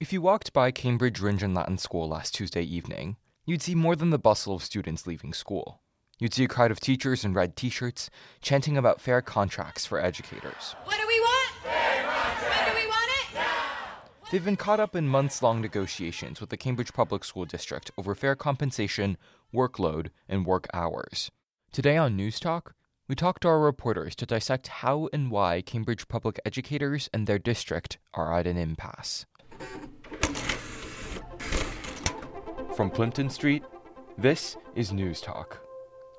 If you walked by Cambridge Rindge and Latin School last Tuesday evening, you'd see more than the bustle of students leaving school. You'd see a crowd of teachers in red t shirts chanting about fair contracts for educators. What do we want? When do we want it? They've been caught up in months long negotiations with the Cambridge Public School District over fair compensation, workload, and work hours. Today on News Talk, we talked to our reporters to dissect how and why Cambridge public educators and their district are at an impasse. From Plimpton Street, this is News Talk.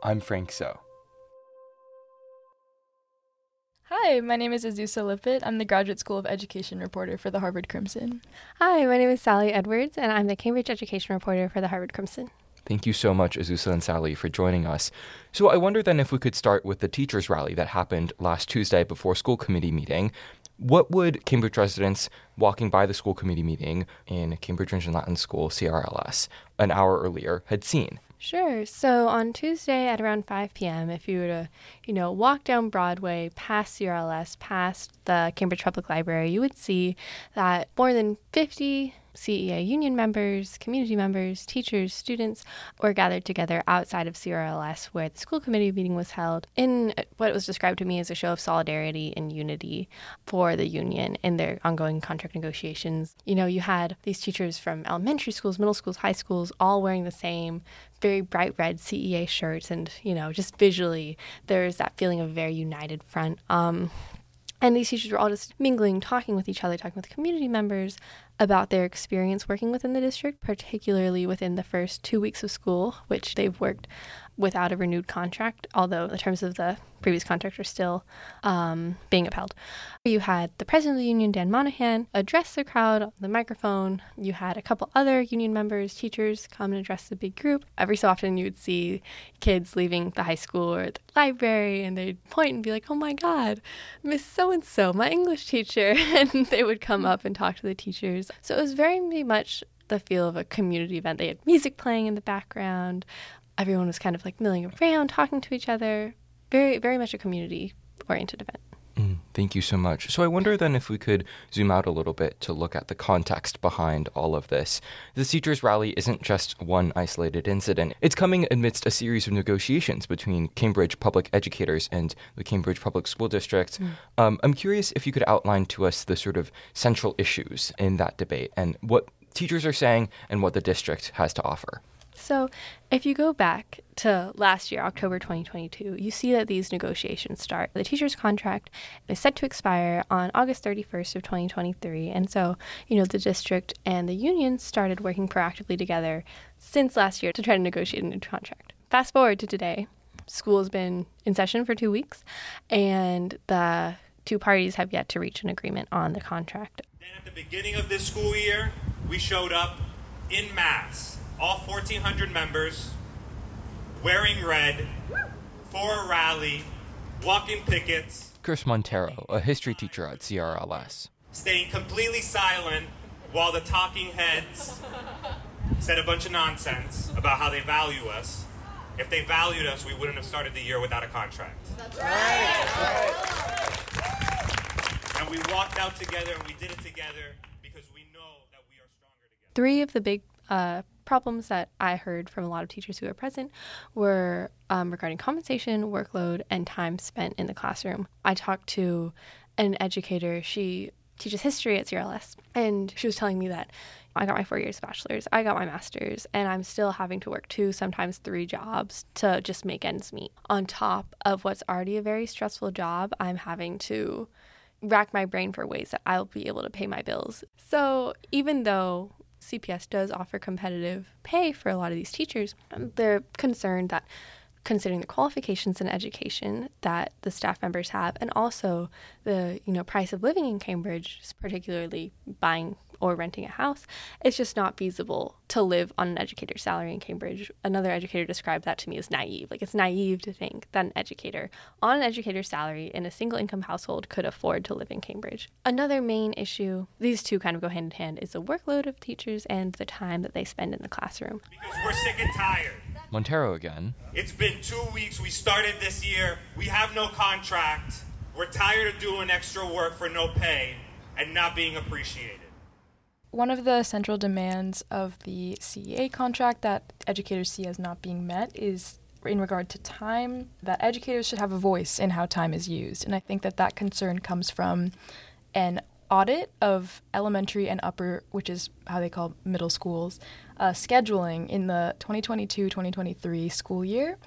I'm Frank Zhou. Hi, my name is Azusa Lippit. I'm the Graduate School of Education reporter for the Harvard Crimson. Hi, my name is Sally Edwards, and I'm the Cambridge Education reporter for the Harvard Crimson. Thank you so much, Azusa and Sally, for joining us. So, I wonder then if we could start with the teachers' rally that happened last Tuesday before school committee meeting. What would Cambridge residents walking by the school committee meeting in Cambridge Rindge and Latin School, CRLS, an hour earlier had seen? Sure. So on Tuesday at around 5 p.m., if you were to, you know, walk down Broadway past CRLS, past the Cambridge Public Library, you would see that more than 50 CEA union members, community members, teachers, students were gathered together outside of CRLS where the school committee meeting was held in what was described to me as a show of solidarity and unity for the union in their ongoing contract negotiations. You know, you had these teachers from elementary schools, middle schools, high schools, all wearing the same very bright red CEA shirts, and, you know, just visually, there's that feeling of a very united front. Um, and these teachers were all just mingling, talking with each other, talking with community members about their experience working within the district, particularly within the first two weeks of school, which they've worked without a renewed contract, although the terms of the previous contract are still um, being upheld. You had the president of the union, Dan Monahan, address the crowd on the microphone. You had a couple other union members, teachers, come and address the big group. Every so often, you would see kids leaving the high school or the library, and they'd point and be like, "Oh my God, Miss So and So, my English teacher," and they would come up and talk to the teachers. So it was very much the feel of a community event. They had music playing in the background. Everyone was kind of like milling around, talking to each other. Very, very much a community oriented event. Mm, thank you so much. So, I wonder then if we could zoom out a little bit to look at the context behind all of this. The teachers' rally isn't just one isolated incident, it's coming amidst a series of negotiations between Cambridge public educators and the Cambridge Public School District. Mm. Um, I'm curious if you could outline to us the sort of central issues in that debate and what teachers are saying and what the district has to offer. So, if you go back to last year, October 2022, you see that these negotiations start. The teacher's contract is set to expire on August 31st of 2023, and so, you know, the district and the union started working proactively together since last year to try to negotiate a new contract. Fast forward to today, school has been in session for 2 weeks, and the two parties have yet to reach an agreement on the contract. Then at the beginning of this school year, we showed up in mass all 1,400 members wearing red for a rally, walking pickets. Chris Montero, a history teacher at CRLS. Staying completely silent while the talking heads said a bunch of nonsense about how they value us. If they valued us, we wouldn't have started the year without a contract. That's right. And we walked out together and we did it together because we know that we are stronger together. Three of the big uh, problems that I heard from a lot of teachers who were present were um, regarding compensation, workload, and time spent in the classroom. I talked to an educator. She teaches history at CRLS, and she was telling me that I got my four years bachelor's, I got my master's, and I'm still having to work two, sometimes three jobs to just make ends meet. On top of what's already a very stressful job, I'm having to rack my brain for ways that I'll be able to pay my bills. So even though CPS does offer competitive pay for a lot of these teachers. They're concerned that considering the qualifications and education that the staff members have and also the you know price of living in Cambridge particularly buying or renting a house, it's just not feasible to live on an educator's salary in Cambridge. Another educator described that to me as naive. Like it's naive to think that an educator on an educator's salary in a single income household could afford to live in Cambridge. Another main issue, these two kind of go hand in hand, is the workload of teachers and the time that they spend in the classroom. Because we're sick and tired. Montero again. It's been two weeks. We started this year. We have no contract. We're tired of doing extra work for no pay and not being appreciated. One of the central demands of the CEA contract that educators see as not being met is in regard to time, that educators should have a voice in how time is used. And I think that that concern comes from an audit of elementary and upper, which is how they call middle schools, uh, scheduling in the 2022 2023 school year,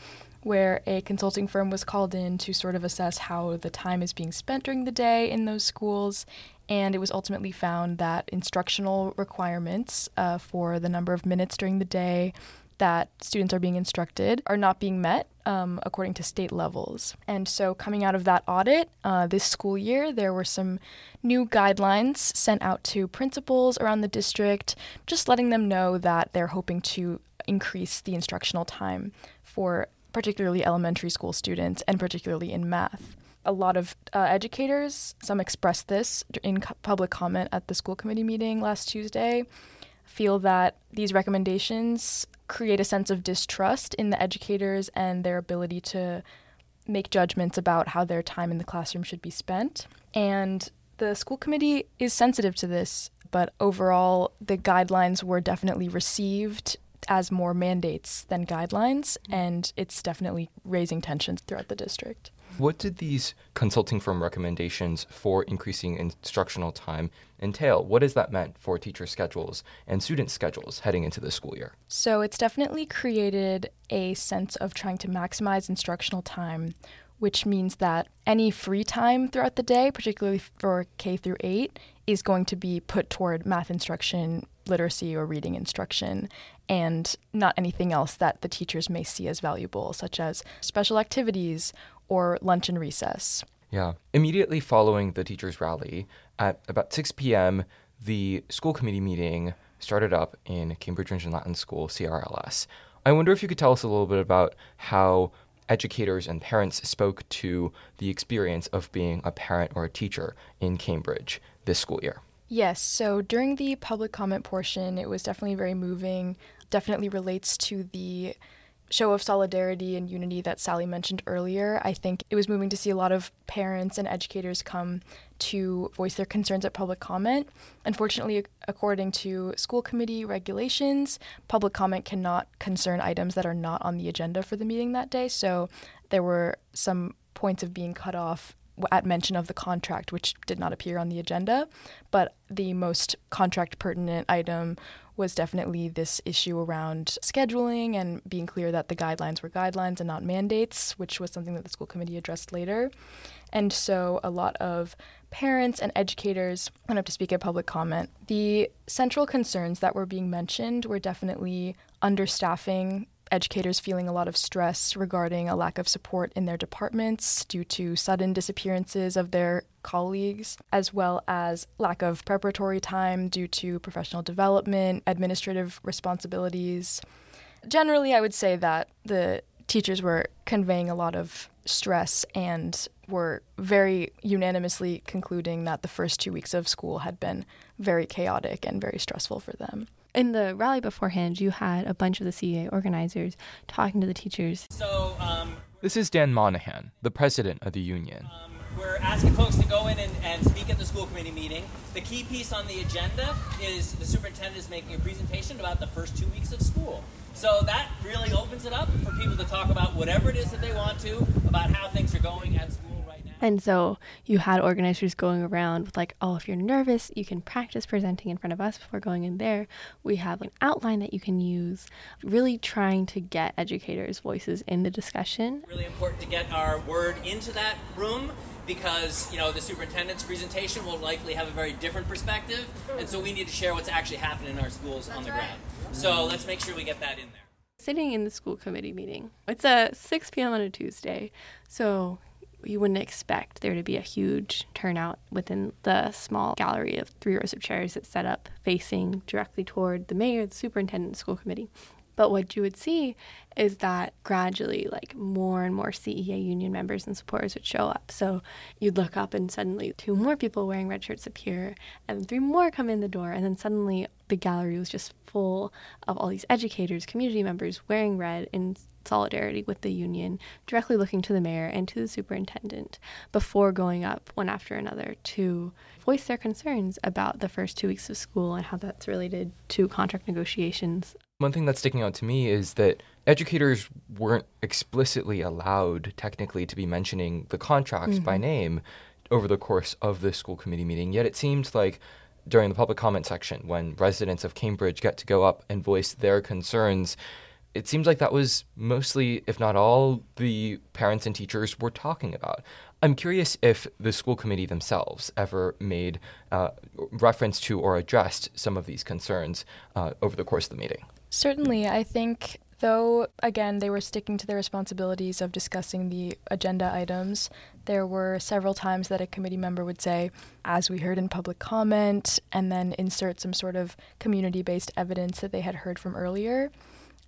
where a consulting firm was called in to sort of assess how the time is being spent during the day in those schools and it was ultimately found that instructional requirements uh, for the number of minutes during the day that students are being instructed are not being met um, according to state levels. And so, coming out of that audit uh, this school year, there were some new guidelines sent out to principals around the district, just letting them know that they're hoping to increase the instructional time for particularly elementary school students and particularly in math a lot of uh, educators, some expressed this in co- public comment at the school committee meeting last Tuesday, feel that these recommendations create a sense of distrust in the educators and their ability to make judgments about how their time in the classroom should be spent. And the school committee is sensitive to this, but overall, the guidelines were definitely received as more mandates than guidelines, and it's definitely raising tensions throughout the district. What did these consulting firm recommendations for increasing instructional time entail? What has that meant for teacher schedules and student schedules heading into the school year? So it's definitely created a sense of trying to maximize instructional time, which means that any free time throughout the day, particularly for K through 8, is going to be put toward math instruction, literacy, or reading instruction, and not anything else that the teachers may see as valuable, such as special activities or lunch and recess. Yeah. Immediately following the teachers' rally, at about 6 p.m., the school committee meeting started up in Cambridge Rindge and Latin School, CRLS. I wonder if you could tell us a little bit about how educators and parents spoke to the experience of being a parent or a teacher in Cambridge this school year. Yes, so during the public comment portion, it was definitely very moving, definitely relates to the show of solidarity and unity that Sally mentioned earlier. I think it was moving to see a lot of parents and educators come to voice their concerns at public comment. Unfortunately, according to school committee regulations, public comment cannot concern items that are not on the agenda for the meeting that day. So there were some points of being cut off at mention of the contract, which did not appear on the agenda. But the most contract pertinent item was definitely this issue around scheduling and being clear that the guidelines were guidelines and not mandates, which was something that the school committee addressed later. And so a lot of parents and educators went up to speak at public comment. The central concerns that were being mentioned were definitely understaffing educators feeling a lot of stress regarding a lack of support in their departments due to sudden disappearances of their colleagues, as well as lack of preparatory time due to professional development, administrative responsibilities. Generally, I would say that the teachers were conveying a lot of stress and were very unanimously concluding that the first two weeks of school had been very chaotic and very stressful for them in the rally beforehand, you had a bunch of the CEA organizers talking to the teachers. So, um, this is Dan Monahan, the president of the union. Um, we're asking folks to go in and, and speak at the school committee meeting. The key piece on the agenda is the superintendent is making a presentation about the first two weeks of school. So that really opens it up for people to talk about whatever it is that they want to, about how things are going at school and so you had organizers going around with, like, oh, if you're nervous, you can practice presenting in front of us before going in there. We have an outline that you can use, really trying to get educators' voices in the discussion. Really important to get our word into that room because you know the superintendent's presentation will likely have a very different perspective and so we need to share what's actually happening in our schools That's on the right. ground so let's make sure we get that in there sitting in the school committee meeting it's a 6 p.m on a tuesday so you wouldn't expect there to be a huge turnout within the small gallery of three rows of chairs that's set up facing directly toward the mayor, the superintendent, the school committee. But what you would see is that gradually, like more and more CEA union members and supporters would show up. So you'd look up and suddenly two more people wearing red shirts appear, and three more come in the door, and then suddenly the gallery was just full of all these educators, community members wearing red in solidarity with the union, directly looking to the mayor and to the superintendent before going up one after another to voice their concerns about the first two weeks of school and how that's related to contract negotiations one thing that's sticking out to me is that educators weren't explicitly allowed, technically, to be mentioning the contracts mm-hmm. by name over the course of the school committee meeting. Yet it seemed like during the public comment section, when residents of Cambridge get to go up and voice their concerns, it seems like that was mostly, if not all, the parents and teachers were talking about. I'm curious if the school committee themselves ever made uh, reference to or addressed some of these concerns uh, over the course of the meeting. Certainly, I think though again they were sticking to their responsibilities of discussing the agenda items. There were several times that a committee member would say as we heard in public comment and then insert some sort of community based evidence that they had heard from earlier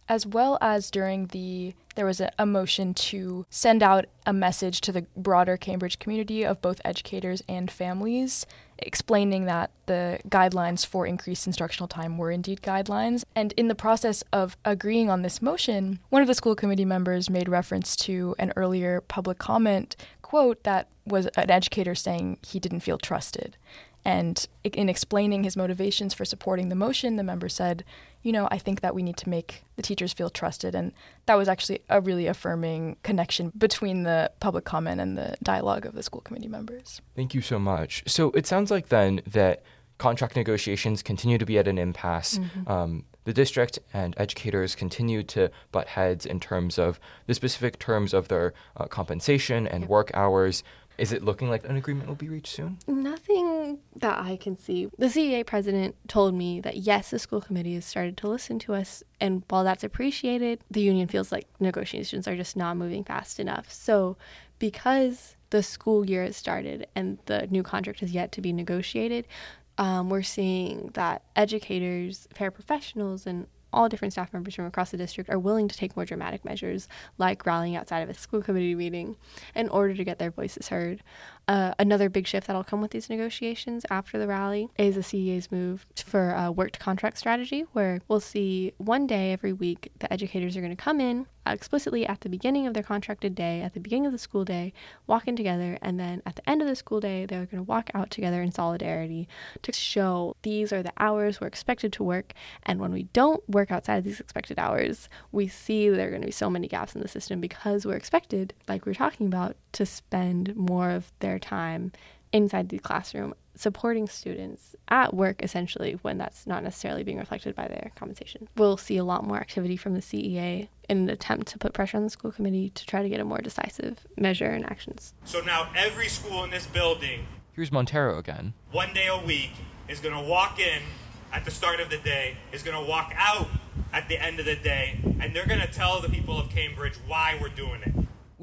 as well as during the there was a, a, motion to send out a message to the broader Cambridge community of both educators and families explaining that the guidelines for increased instructional time were indeed guidelines. And in the process of agreeing on this motion, one of the school committee members made reference to an earlier public comment quote that was an educator saying he didn't feel trusted. And in explaining his motivations for supporting the motion, the member said, you know, I think that we need to make the teachers feel trusted. And that was actually a really affirming connection between the public comment and the dialogue of the school committee members. Thank you so much. So it sounds like then that contract negotiations continue to be at an impasse. Mm-hmm. Um, the district and educators continue to butt heads in terms of the specific terms of their uh, compensation and yep. work hours. Is it looking like an agreement will be reached soon? Nothing that I can see. The CEA president told me that yes, the school committee has started to listen to us, and while that's appreciated, the union feels like negotiations are just not moving fast enough. So, because the school year has started and the new contract has yet to be negotiated, um, we're seeing that educators, paraprofessionals, and all different staff members from across the district are willing to take more dramatic measures, like rallying outside of a school committee meeting, in order to get their voices heard. Uh, another big shift that'll come with these negotiations after the rally is the CEA's move for a worked contract strategy, where we'll see one day every week the educators are going to come in explicitly at the beginning of their contracted day, at the beginning of the school day, walk in together, and then at the end of the school day, they're going to walk out together in solidarity to show these are the hours we're expected to work. And when we don't work outside of these expected hours, we see there are going to be so many gaps in the system because we're expected, like we are talking about, to spend more of their time inside the classroom supporting students at work essentially when that's not necessarily being reflected by their compensation. We'll see a lot more activity from the CEA in an attempt to put pressure on the school committee to try to get a more decisive measure and actions. So now every school in this building Here's Montero again. One day a week is going to walk in at the start of the day, is going to walk out at the end of the day, and they're going to tell the people of Cambridge why we're doing it.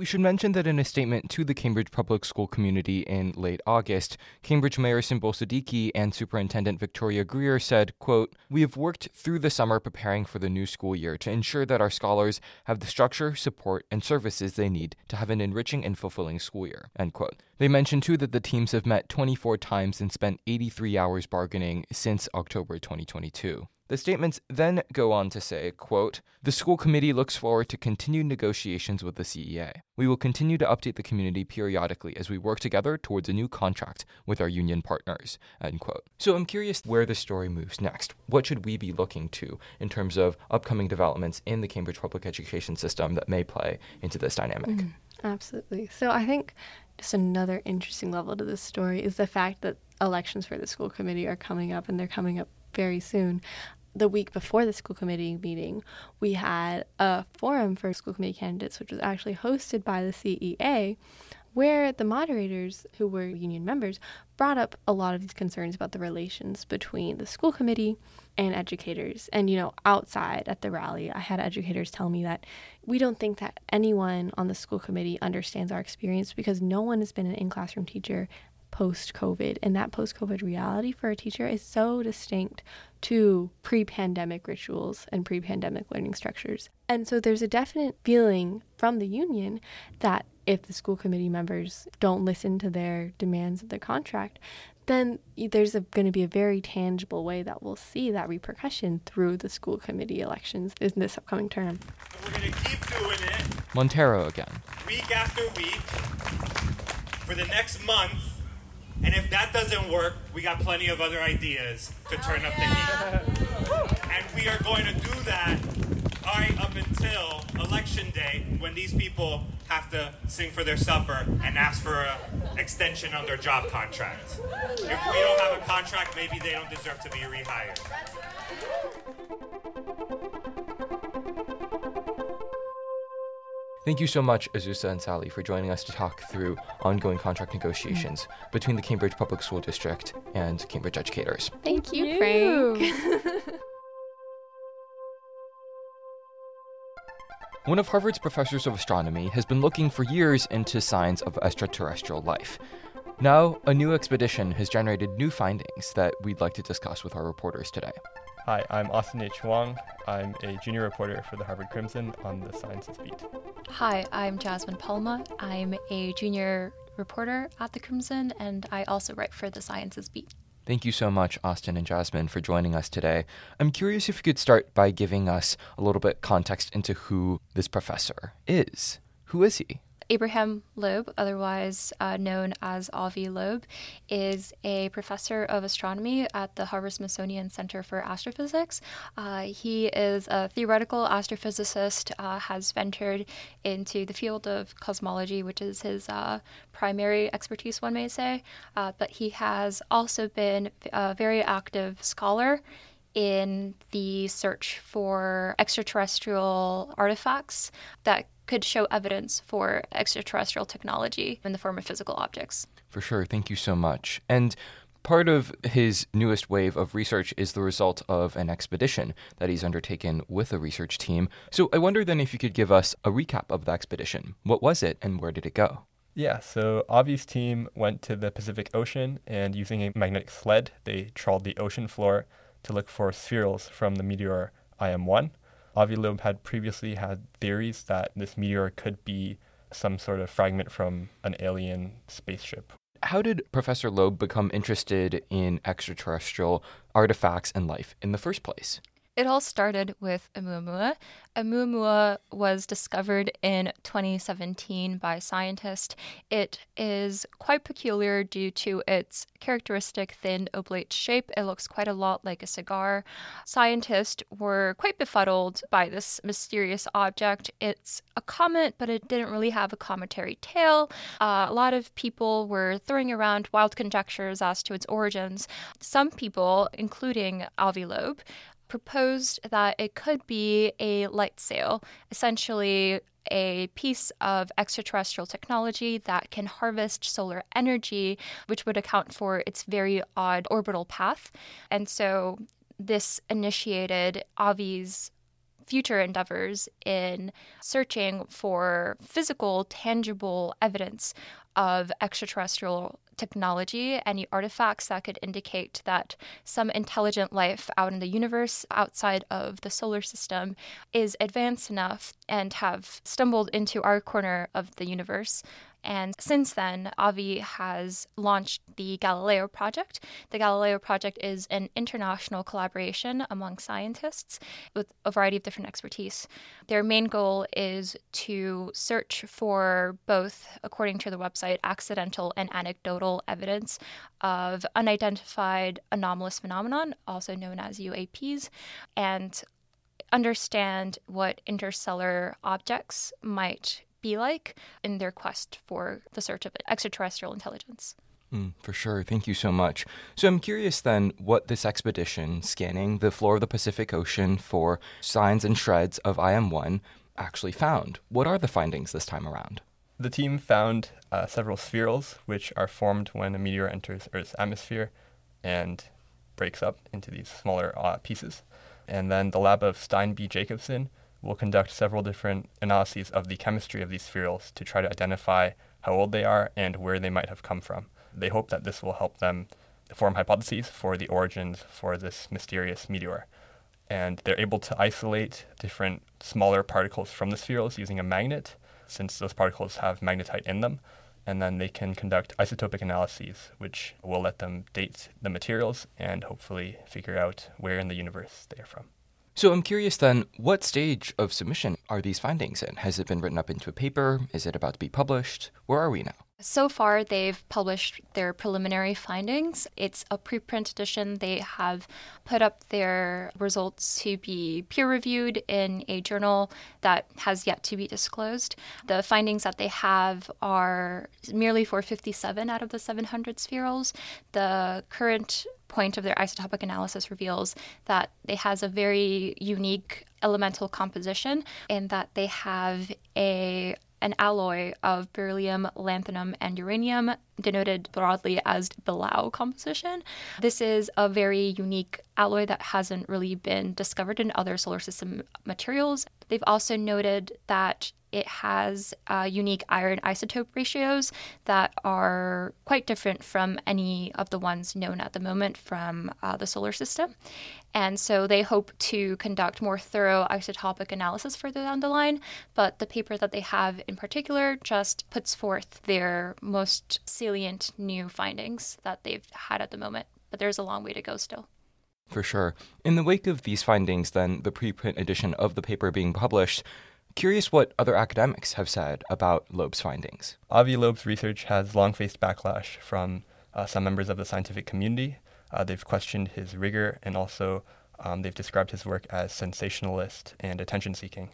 We should mention that in a statement to the Cambridge public school community in late August, Cambridge Mayor Sumbul Siddiqui and Superintendent Victoria Greer said, quote, We have worked through the summer preparing for the new school year to ensure that our scholars have the structure, support, and services they need to have an enriching and fulfilling school year, end quote. They mentioned too that the teams have met 24 times and spent 83 hours bargaining since October 2022. The statements then go on to say, quote, The school committee looks forward to continued negotiations with the CEA. We will continue to update the community periodically as we work together towards a new contract with our union partners, end quote. So I'm curious where the story moves next. What should we be looking to in terms of upcoming developments in the Cambridge public education system that may play into this dynamic? Mm, absolutely. So I think just another interesting level to this story is the fact that elections for the school committee are coming up and they're coming up very soon the week before the school committee meeting, we had a forum for school committee candidates, which was actually hosted by the CEA, where the moderators, who were union members, brought up a lot of these concerns about the relations between the school committee and educators. And, you know, outside at the rally, I had educators tell me that we don't think that anyone on the school committee understands our experience because no one has been an in classroom teacher post COVID. And that post COVID reality for a teacher is so distinct to pre pandemic rituals and pre pandemic learning structures. And so there's a definite feeling from the union that if the school committee members don't listen to their demands of the contract, then there's going to be a very tangible way that we'll see that repercussion through the school committee elections in this upcoming term. We're going to keep doing it Montero again. week after week for the next month. And if that doesn't work, we got plenty of other ideas to oh, turn up the heat. And we are going to do that all right up until election day when these people have to sing for their supper and ask for an extension on their job contract. If we don't have a contract, maybe they don't deserve to be rehired. Thank you so much, Azusa and Sally, for joining us to talk through ongoing contract negotiations between the Cambridge Public School District and Cambridge educators. Thank you, Frank. One of Harvard's professors of astronomy has been looking for years into signs of extraterrestrial life. Now, a new expedition has generated new findings that we'd like to discuss with our reporters today. Hi, I'm Austin H. Wang. I'm a junior reporter for the Harvard Crimson on the Sciences Beat. Hi, I'm Jasmine Palma. I'm a junior reporter at the Crimson, and I also write for the Sciences Beat. Thank you so much, Austin and Jasmine, for joining us today. I'm curious if you could start by giving us a little bit context into who this professor is. Who is he? Abraham Loeb, otherwise uh, known as Avi Loeb, is a professor of astronomy at the Harvard Smithsonian Center for Astrophysics. Uh, he is a theoretical astrophysicist, uh, has ventured into the field of cosmology, which is his uh, primary expertise, one may say, uh, but he has also been a very active scholar in the search for extraterrestrial artifacts that could show evidence for extraterrestrial technology in the form of physical objects. For sure. Thank you so much. And part of his newest wave of research is the result of an expedition that he's undertaken with a research team. So I wonder then if you could give us a recap of the expedition. What was it and where did it go? Yeah, so Avi's team went to the Pacific Ocean and using a magnetic sled, they trawled the ocean floor to look for spherules from the meteor IM1. Avi Loeb had previously had theories that this meteor could be some sort of fragment from an alien spaceship. How did Professor Loeb become interested in extraterrestrial artifacts and life in the first place? It all started with Oumuamua. Oumuamua was discovered in 2017 by scientists. It is quite peculiar due to its characteristic thin oblate shape. It looks quite a lot like a cigar. Scientists were quite befuddled by this mysterious object. It's a comet, but it didn't really have a cometary tail. Uh, a lot of people were throwing around wild conjectures as to its origins. Some people, including Avi Loeb, proposed that it could be a light sail, essentially a piece of extraterrestrial technology that can harvest solar energy, which would account for its very odd orbital path. And so this initiated Avi's future endeavors in searching for physical, tangible evidence of extraterrestrial technology, any artifacts that could indicate that some intelligent life out in the universe outside of the solar system is advanced enough and have stumbled into our corner of the universe and since then, Avi has launched the Galileo Project. The Galileo Project is an international collaboration among scientists with a variety of different expertise. Their main goal is to search for both, according to the website, accidental and anecdotal evidence of unidentified anomalous phenomenon, also known as UAPs, and understand what interstellar objects might be like in their quest for the search of extraterrestrial intelligence. Mm, for sure. Thank you so much. So I'm curious then what this expedition scanning the floor of the Pacific Ocean for signs and shreds of IM1 actually found. What are the findings this time around? The team found uh, several spherules, which are formed when a meteor enters Earth's atmosphere and breaks up into these smaller uh, pieces. And then the lab of Stein B. Jacobsen will conduct several different analyses of the chemistry of these spherules to try to identify how old they are and where they might have come from. They hope that this will help them form hypotheses for the origins for this mysterious meteor. And they're able to isolate different smaller particles from the spherules using a magnet, since those particles have magnetite in them. And then they can conduct isotopic analyses, which will let them date the materials and hopefully figure out where in the universe they are from. So I'm curious then, what stage of submission are these findings in? Has it been written up into a paper? Is it about to be published? Where are we now? So far, they've published their preliminary findings. It's a preprint edition. They have put up their results to be peer reviewed in a journal that has yet to be disclosed. The findings that they have are merely for 57 out of the 700 spherules. The current point of their isotopic analysis reveals that it has a very unique elemental composition and that they have a an alloy of beryllium, lanthanum, and uranium, denoted broadly as BeLaU composition. This is a very unique alloy that hasn't really been discovered in other solar system materials. They've also noted that it has uh, unique iron isotope ratios that are quite different from any of the ones known at the moment from uh, the solar system. And so they hope to conduct more thorough isotopic analysis further down the line. But the paper that they have in particular just puts forth their most salient new findings that they've had at the moment. But there's a long way to go still. For sure. In the wake of these findings, then, the preprint edition of the paper being published, curious what other academics have said about Loeb's findings. Avi Loeb's research has long faced backlash from uh, some members of the scientific community. Uh, they've questioned his rigor and also um, they've described his work as sensationalist and attention seeking.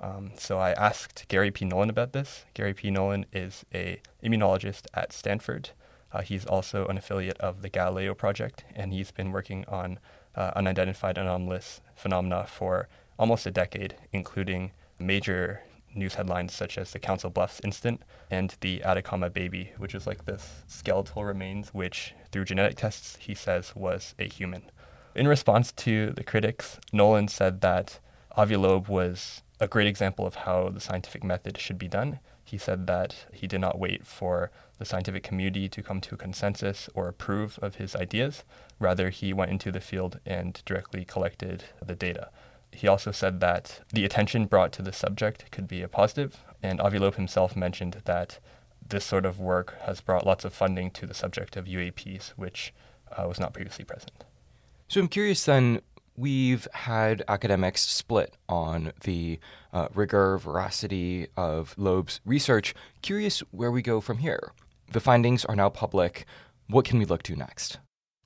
Um, so I asked Gary P. Nolan about this. Gary P. Nolan is a immunologist at Stanford. Uh, he's also an affiliate of the Galileo Project, and he's been working on uh, unidentified anomalous phenomena for almost a decade, including major news headlines such as the Council Bluffs incident and the Atacama baby, which is like this skeletal remains, which through genetic tests he says was a human. In response to the critics, Nolan said that Avi Loeb was a great example of how the scientific method should be done. He said that he did not wait for the scientific community to come to a consensus or approve of his ideas. Rather, he went into the field and directly collected the data. He also said that the attention brought to the subject could be a positive, and Avi Loeb himself mentioned that this sort of work has brought lots of funding to the subject of UAPs, which uh, was not previously present. So I'm curious then, we've had academics split on the uh, rigor, veracity of Loeb's research. Curious where we go from here. The findings are now public. What can we look to next?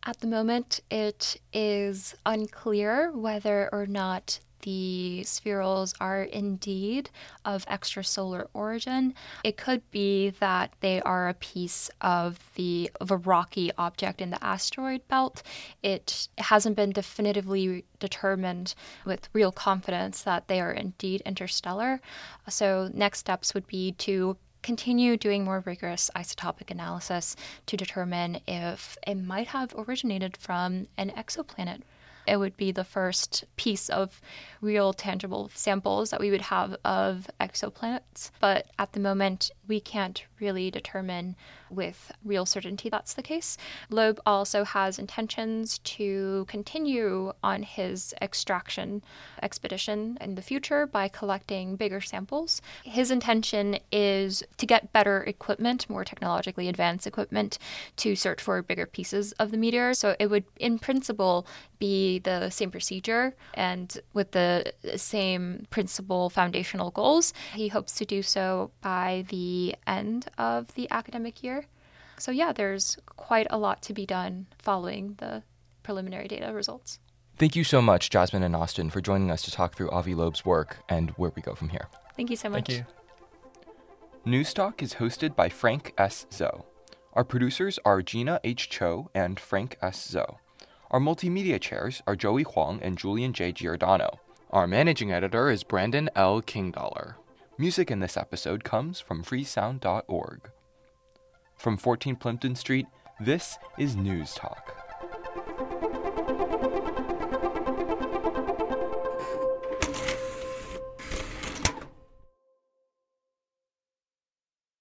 At the moment, it is unclear whether or not the spherules are indeed of extrasolar origin. It could be that they are a piece of the of a rocky object in the asteroid belt. It hasn't been definitively determined with real confidence that they are indeed interstellar. So next steps would be to continue doing more rigorous isotopic analysis to determine if it might have originated from an exoplanet. It would be the first piece of real tangible samples that we would have of exoplanets. But at the moment, we can't really determine with real certainty that's the case. Loeb also has intentions to continue on his extraction expedition in the future by collecting bigger samples. His intention is to get better equipment, more technologically advanced equipment, to search for bigger pieces of the meteor. So it would, in principle, be the same procedure and with the same principal foundational goals. He hopes to do so by the end of the academic year. So, yeah, there's quite a lot to be done following the preliminary data results. Thank you so much, Jasmine and Austin, for joining us to talk through Avi Loeb's work and where we go from here. Thank you so much. Thank you. Newstalk is hosted by Frank S. Zhou. Our producers are Gina H. Cho and Frank S. Zhou. Our multimedia chairs are Joey Huang and Julian J. Giordano. Our managing editor is Brandon L. Kingdollar. Music in this episode comes from freesound.org. From 14 Plimpton Street, this is News Talk.